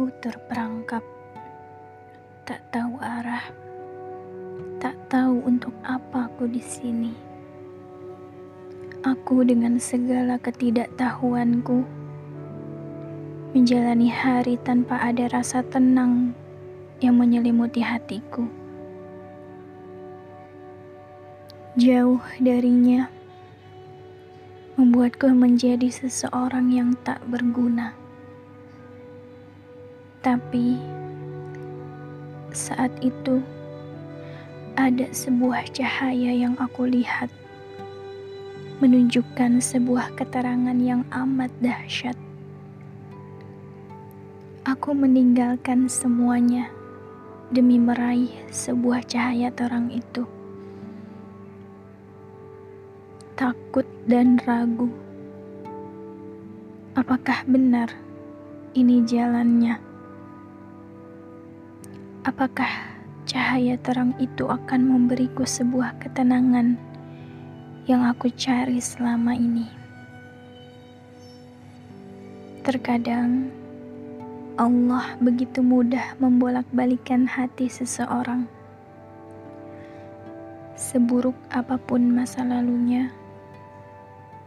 Aku terperangkap, tak tahu arah, tak tahu untuk apa aku di sini. Aku dengan segala ketidaktahuanku menjalani hari tanpa ada rasa tenang yang menyelimuti hatiku. Jauh darinya membuatku menjadi seseorang yang tak berguna. Tapi saat itu ada sebuah cahaya yang aku lihat menunjukkan sebuah keterangan yang amat dahsyat. Aku meninggalkan semuanya demi meraih sebuah cahaya terang itu. Takut dan ragu. Apakah benar ini jalannya? Apakah cahaya terang itu akan memberiku sebuah ketenangan yang aku cari selama ini? Terkadang Allah begitu mudah membolak-balikan hati seseorang. Seburuk apa pun masa lalunya,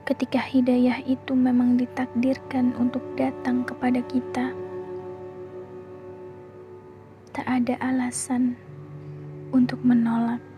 ketika hidayah itu memang ditakdirkan untuk datang kepada kita tak ada alasan untuk menolak.